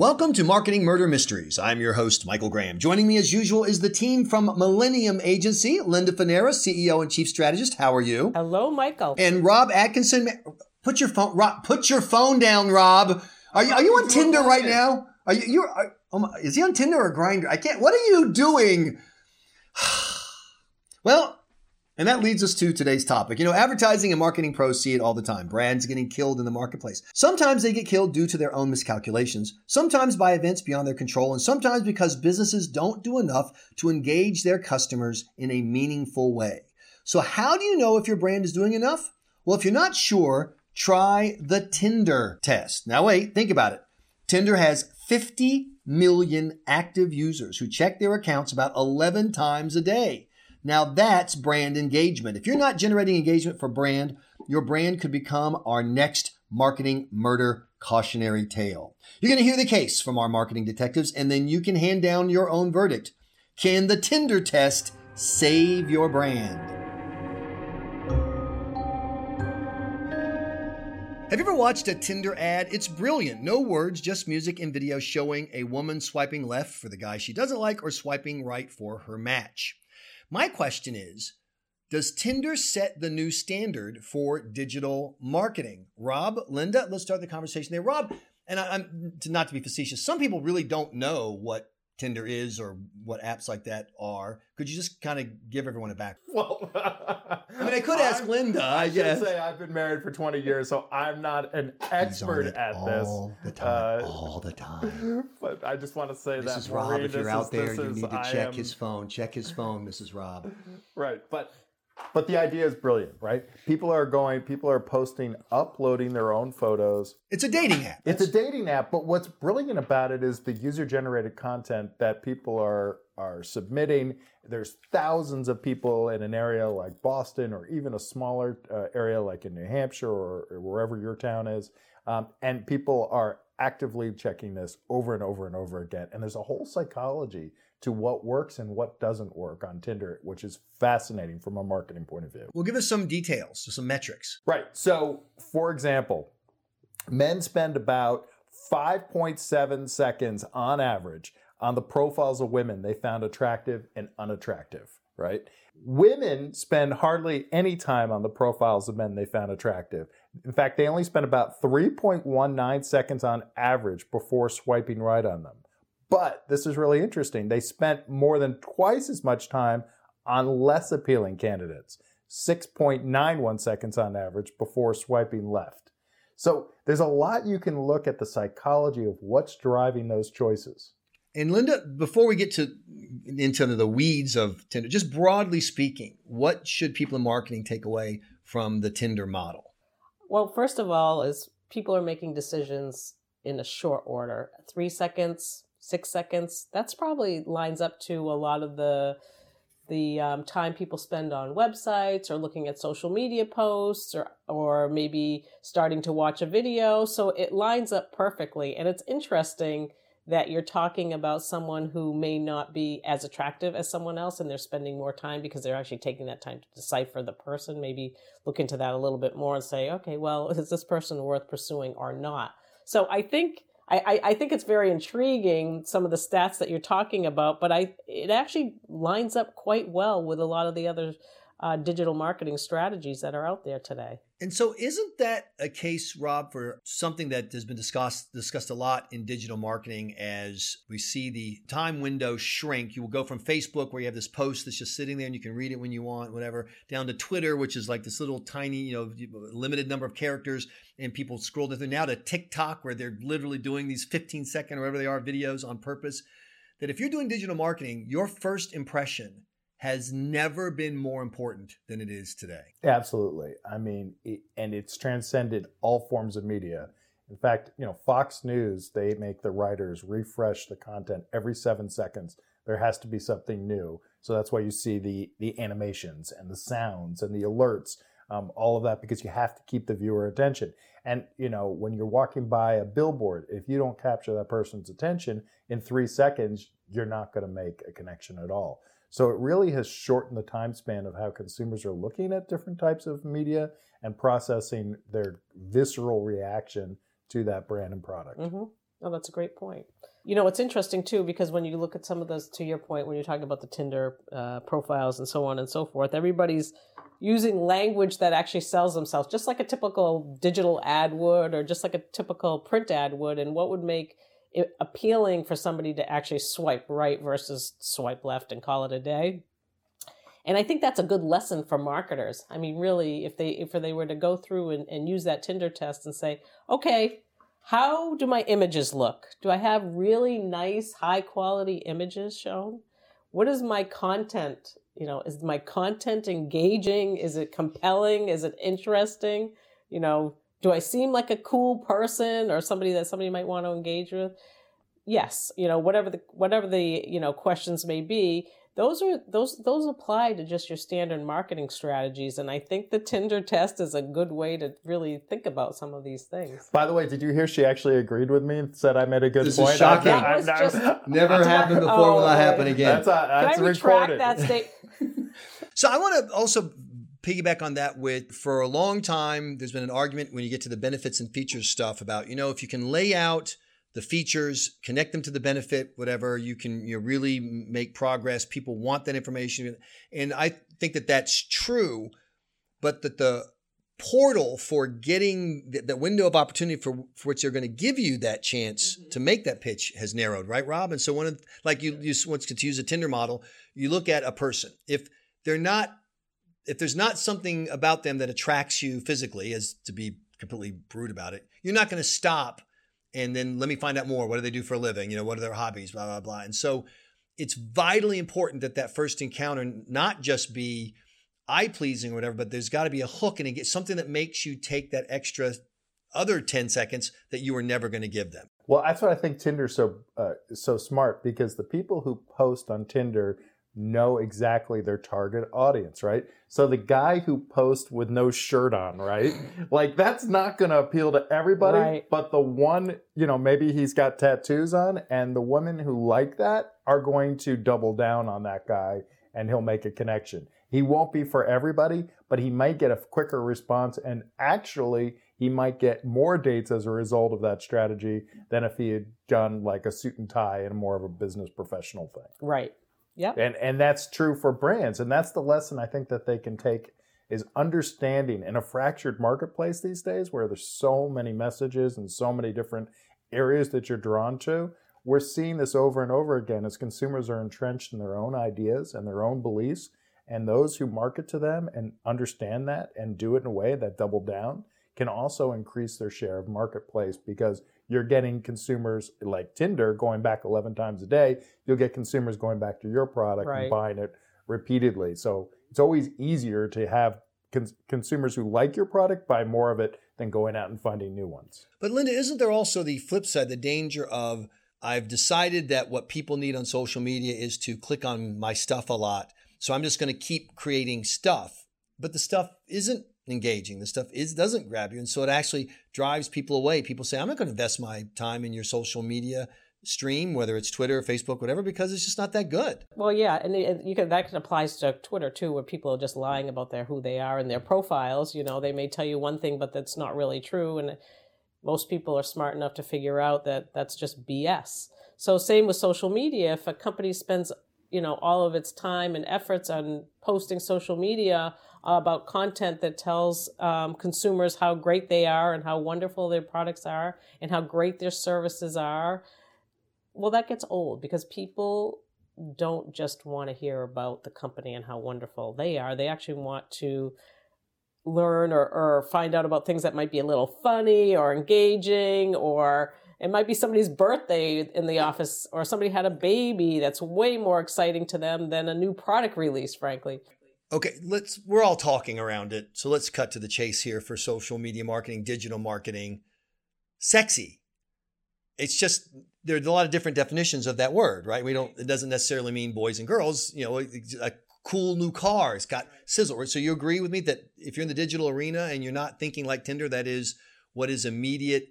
Welcome to Marketing Murder Mysteries. I'm your host, Michael Graham. Joining me as usual is the team from Millennium Agency, Linda Fanaras, CEO and Chief Strategist. How are you? Hello, Michael. And Rob Atkinson. Put your phone, Rob, put your phone down, Rob. Are you, are you on Tinder right now? Are you, you're, are, oh my, is he on Tinder or Grindr? I can't, what are you doing? well, and that leads us to today's topic. You know, advertising and marketing pros see it all the time. Brands getting killed in the marketplace. Sometimes they get killed due to their own miscalculations, sometimes by events beyond their control, and sometimes because businesses don't do enough to engage their customers in a meaningful way. So, how do you know if your brand is doing enough? Well, if you're not sure, try the Tinder test. Now, wait, think about it. Tinder has 50 million active users who check their accounts about 11 times a day. Now that's brand engagement. If you're not generating engagement for brand, your brand could become our next marketing murder cautionary tale. You're going to hear the case from our marketing detectives and then you can hand down your own verdict. Can the Tinder test save your brand? Have you ever watched a Tinder ad? It's brilliant. No words, just music and video showing a woman swiping left for the guy she doesn't like or swiping right for her match. My question is Does Tinder set the new standard for digital marketing? Rob, Linda, let's start the conversation there. Rob, and I, am not to be facetious, some people really don't know what Tinder is or what apps like that are. Could you just kind of give everyone a back? Well, I mean, I could ask I'm, Linda. I, I guess. say I've been married for 20 years, so I'm not an expert at all this. All the time. Uh, all the time. But I just want to say Mrs. that. Rob, Maureen, if you're out is, there, you is, need to check am... his phone. Check his phone, Mrs. Rob. Right, but but the idea is brilliant, right? People are going, people are posting, uploading their own photos. It's a dating app. It's a dating app, but what's brilliant about it is the user-generated content that people are are submitting. There's thousands of people in an area like Boston, or even a smaller uh, area like in New Hampshire or, or wherever your town is, um, and people are actively checking this over and over and over again. And there's a whole psychology to what works and what doesn't work on Tinder, which is fascinating from a marketing point of view. Well, give us some details, some metrics. Right. So, for example, men spend about 5.7 seconds on average on the profiles of women they found attractive and unattractive, right? Women spend hardly any time on the profiles of men they found attractive. In fact, they only spend about 3.19 seconds on average before swiping right on them. But this is really interesting. They spent more than twice as much time on less appealing candidates, 6.91 seconds on average before swiping left. So there's a lot you can look at the psychology of what's driving those choices. And Linda, before we get to into the weeds of Tinder, just broadly speaking, what should people in marketing take away from the Tinder model? Well, first of all, is people are making decisions in a short order. Three seconds, six seconds. That's probably lines up to a lot of the the um, time people spend on websites or looking at social media posts or or maybe starting to watch a video. So it lines up perfectly, and it's interesting that you're talking about someone who may not be as attractive as someone else and they're spending more time because they're actually taking that time to decipher the person maybe look into that a little bit more and say okay well is this person worth pursuing or not so i think I, I think it's very intriguing some of the stats that you're talking about, but I it actually lines up quite well with a lot of the other uh, digital marketing strategies that are out there today. And so, isn't that a case, Rob, for something that has been discussed discussed a lot in digital marketing as we see the time window shrink? You will go from Facebook, where you have this post that's just sitting there and you can read it when you want, whatever, down to Twitter, which is like this little tiny, you know, limited number of characters, and people scroll through. Now to TikTok, where they're literally doing these 15 second or whatever they are videos on purpose. That if you're doing digital marketing, your first impression has never been more important than it is today. Absolutely. I mean, it, and it's transcended all forms of media. In fact, you know, Fox News, they make the writers refresh the content every 7 seconds. There has to be something new. So that's why you see the the animations and the sounds and the alerts, um, all of that because you have to keep the viewer attention. And you know, when you're walking by a billboard, if you don't capture that person's attention in 3 seconds, you're not going to make a connection at all. So it really has shortened the time span of how consumers are looking at different types of media and processing their visceral reaction to that brand and product. Mm-hmm. Oh, that's a great point. You know, it's interesting too because when you look at some of those, to your point, when you're talking about the Tinder uh, profiles and so on and so forth, everybody's using language that actually sells themselves, just like a typical digital ad would, or just like a typical print ad would. And what would make appealing for somebody to actually swipe right versus swipe left and call it a day? And I think that's a good lesson for marketers. I mean, really, if they if they were to go through and, and use that Tinder test and say, okay, how do my images look? Do I have really nice, high quality images shown? What is my content? You know, is my content engaging? Is it compelling? Is it interesting? You know, do I seem like a cool person or somebody that somebody might want to engage with? Yes, you know, whatever the whatever the, you know, questions may be, those are those those apply to just your standard marketing strategies and i think the tinder test is a good way to really think about some of these things. By the way did you hear she actually agreed with me and said i made a good this point? Is shocking. that was just, never happened before oh, will that happen again. That's, uh, that's Can I recorded retract that state so i want to also piggyback on that with for a long time there's been an argument when you get to the benefits and features stuff about you know if you can lay out the features, connect them to the benefit, whatever, you can you know, really make progress. People want that information. And I think that that's true, but that the portal for getting the, the window of opportunity for, for which they're going to give you that chance mm-hmm. to make that pitch has narrowed, right, Rob? And so one of like you, you once to use a Tinder model, you look at a person. If they're not, if there's not something about them that attracts you physically, as to be completely brute about it, you're not going to stop and then let me find out more. What do they do for a living? You know, what are their hobbies? Blah blah blah. And so it's vitally important that that first encounter not just be eye pleasing or whatever, but there's got to be a hook and something that makes you take that extra other 10 seconds that you were never going to give them. Well, that's what I think Tinder's so uh, so smart because the people who post on Tinder know exactly their target audience, right? So the guy who posts with no shirt on, right? like that's not going to appeal to everybody, right. but the one, you know, maybe he's got tattoos on and the women who like that are going to double down on that guy and he'll make a connection. He won't be for everybody, but he might get a quicker response and actually he might get more dates as a result of that strategy than if he had done like a suit and tie and more of a business professional thing. Right. Yeah. And and that's true for brands. And that's the lesson I think that they can take is understanding in a fractured marketplace these days where there's so many messages and so many different areas that you're drawn to. We're seeing this over and over again as consumers are entrenched in their own ideas and their own beliefs. And those who market to them and understand that and do it in a way that double down can also increase their share of marketplace because you're getting consumers like Tinder going back 11 times a day. You'll get consumers going back to your product right. and buying it repeatedly. So it's always easier to have cons- consumers who like your product buy more of it than going out and finding new ones. But Linda, isn't there also the flip side, the danger of I've decided that what people need on social media is to click on my stuff a lot. So I'm just going to keep creating stuff. But the stuff isn't engaging. The stuff is doesn't grab you, and so it actually drives people away. People say, "I'm not going to invest my time in your social media." stream whether it's twitter or facebook whatever because it's just not that good well yeah and you can that can applies to twitter too where people are just lying about their who they are and their profiles you know they may tell you one thing but that's not really true and most people are smart enough to figure out that that's just bs so same with social media if a company spends you know all of its time and efforts on posting social media about content that tells um, consumers how great they are and how wonderful their products are and how great their services are. Well, that gets old because people don't just want to hear about the company and how wonderful they are. They actually want to learn or, or find out about things that might be a little funny or engaging or it might be somebody's birthday in the office or somebody had a baby that's way more exciting to them than a new product release frankly Okay, let's we're all talking around it. So let's cut to the chase here for social media marketing, digital marketing. Sexy. It's just there's a lot of different definitions of that word, right? We don't it doesn't necessarily mean boys and girls, you know, a cool new car, it's got sizzle. So you agree with me that if you're in the digital arena and you're not thinking like Tinder that is what is immediate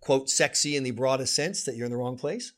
quote sexy in the broadest sense that you're in the wrong place?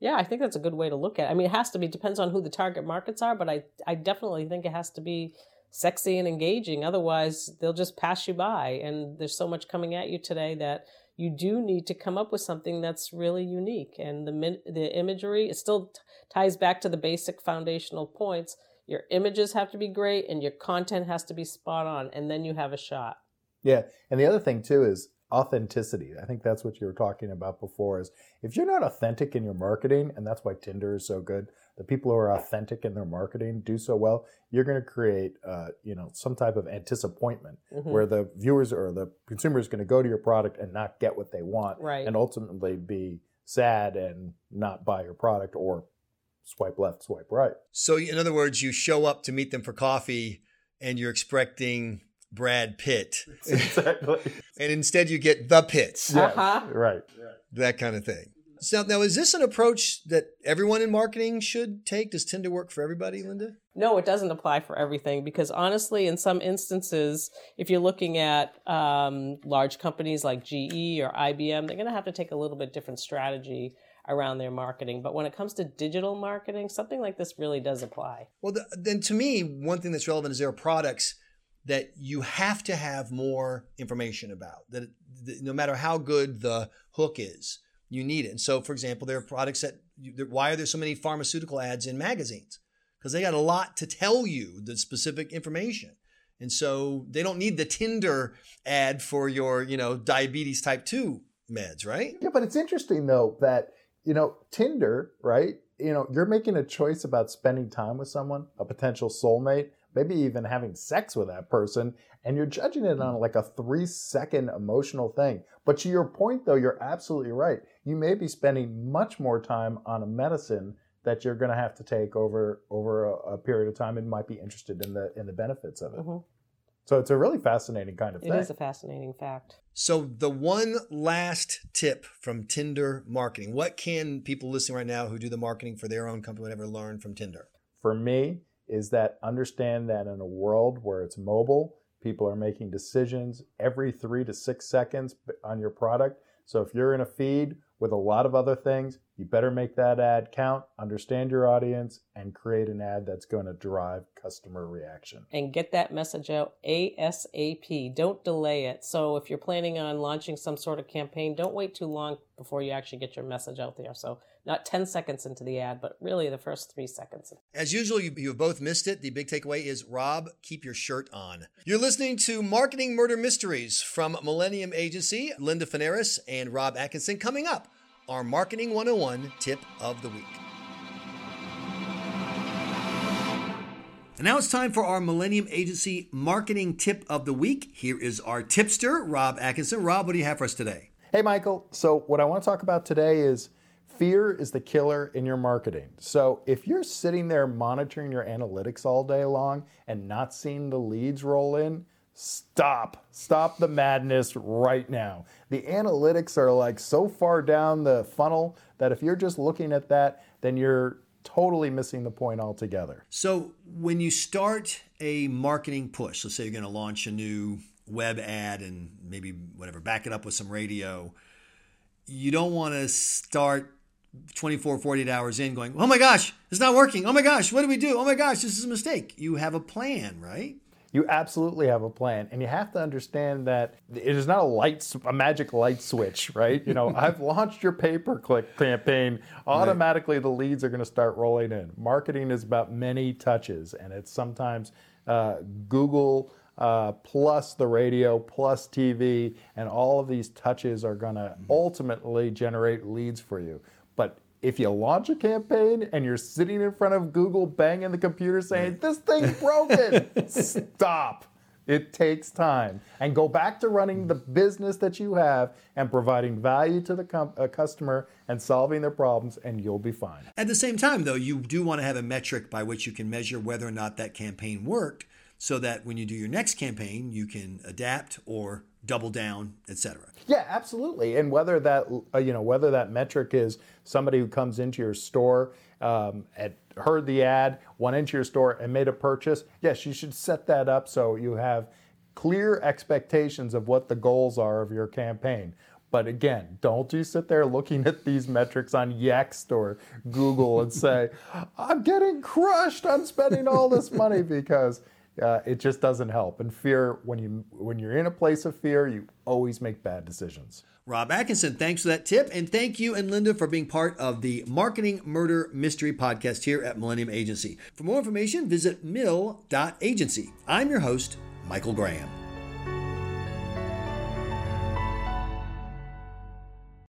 Yeah, I think that's a good way to look at it. I mean, it has to be, depends on who the target markets are, but I, I definitely think it has to be sexy and engaging. Otherwise, they'll just pass you by. And there's so much coming at you today that you do need to come up with something that's really unique. And the the imagery it still t- ties back to the basic foundational points. Your images have to be great, and your content has to be spot on, and then you have a shot. Yeah, and the other thing too is authenticity. I think that's what you were talking about before. Is if you're not authentic in your marketing, and that's why Tinder is so good the people who are authentic in their marketing do so well, you're going to create, uh, you know, some type of anticipation mm-hmm. where the viewers or the consumer is going to go to your product and not get what they want, right. and ultimately be sad and not buy your product or swipe left, swipe right. So, in other words, you show up to meet them for coffee, and you're expecting Brad Pitt, exactly, and instead you get the Pitts, yes, uh-huh. right, that kind of thing. So now, is this an approach that everyone in marketing should take? Does Tinder work for everybody, Linda? No, it doesn't apply for everything because honestly, in some instances, if you're looking at um, large companies like GE or IBM, they're going to have to take a little bit different strategy around their marketing. But when it comes to digital marketing, something like this really does apply. Well, the, then to me, one thing that's relevant is there are products that you have to have more information about. That, that no matter how good the hook is you need it. And so, for example, there are products that, why are there so many pharmaceutical ads in magazines? Because they got a lot to tell you, the specific information. And so they don't need the Tinder ad for your, you know, diabetes type 2 meds, right? Yeah, but it's interesting though that, you know, Tinder, right? You know, you're making a choice about spending time with someone, a potential soulmate, maybe even having sex with that person, and you're judging it on like a three second emotional thing. But to your point, though, you're absolutely right. You may be spending much more time on a medicine that you're going to have to take over over a, a, period of time and might be interested in the in the benefits of it. Mm-hmm. So it's a really fascinating kind of thing. It is a fascinating fact. So the one last tip from Tinder marketing. What can people listening right now who do the marketing for their own company whatever learn from Tinder? For me, is that understand that in a world where it's mobile, people are making decisions every three to six seconds on your product. So if you're in a feed with a lot of other things, you better make that ad count, understand your audience, and create an ad that's going to drive customer reaction. And get that message out ASAP. Don't delay it. So if you're planning on launching some sort of campaign, don't wait too long before you actually get your message out there. So not 10 seconds into the ad, but really the first three seconds. As usual, you, you've both missed it. The big takeaway is Rob, keep your shirt on. You're listening to Marketing Murder Mysteries from Millennium Agency, Linda Fanaras and Rob Atkinson. Coming up, our Marketing 101 tip of the week. And now it's time for our Millennium Agency marketing tip of the week. Here is our tipster, Rob Atkinson. Rob, what do you have for us today? Hey, Michael. So, what I want to talk about today is fear is the killer in your marketing. So, if you're sitting there monitoring your analytics all day long and not seeing the leads roll in, stop. Stop the madness right now. The analytics are like so far down the funnel that if you're just looking at that, then you're totally missing the point altogether. So, when you start a marketing push, let's say you're going to launch a new web ad and maybe whatever, back it up with some radio, you don't want to start 24, 48 hours in going, oh my gosh, it's not working. Oh my gosh, what do we do? Oh my gosh, this is a mistake. You have a plan, right? You absolutely have a plan, and you have to understand that it is not a light, a magic light switch, right? You know, I've launched your pay-per-click campaign. Automatically, right. the leads are going to start rolling in. Marketing is about many touches, and it's sometimes uh, Google uh, plus the radio plus TV, and all of these touches are going to ultimately generate leads for you. But if you launch a campaign and you're sitting in front of Google banging the computer saying, This thing's broken, stop. It takes time. And go back to running the business that you have and providing value to the com- uh, customer and solving their problems, and you'll be fine. At the same time, though, you do want to have a metric by which you can measure whether or not that campaign worked so that when you do your next campaign, you can adapt or double down, etc. Yeah, absolutely. And whether that uh, you know whether that metric is somebody who comes into your store um, and heard the ad, went into your store and made a purchase, yes, you should set that up so you have clear expectations of what the goals are of your campaign. But again, don't you sit there looking at these metrics on Yext or Google and say, I'm getting crushed I'm spending all this money because uh, it just doesn't help. And fear, when you when you're in a place of fear, you always make bad decisions. Rob Atkinson, thanks for that tip. And thank you and Linda for being part of the Marketing Murder Mystery podcast here at Millennium Agency. For more information, visit mill.agency. I'm your host, Michael Graham.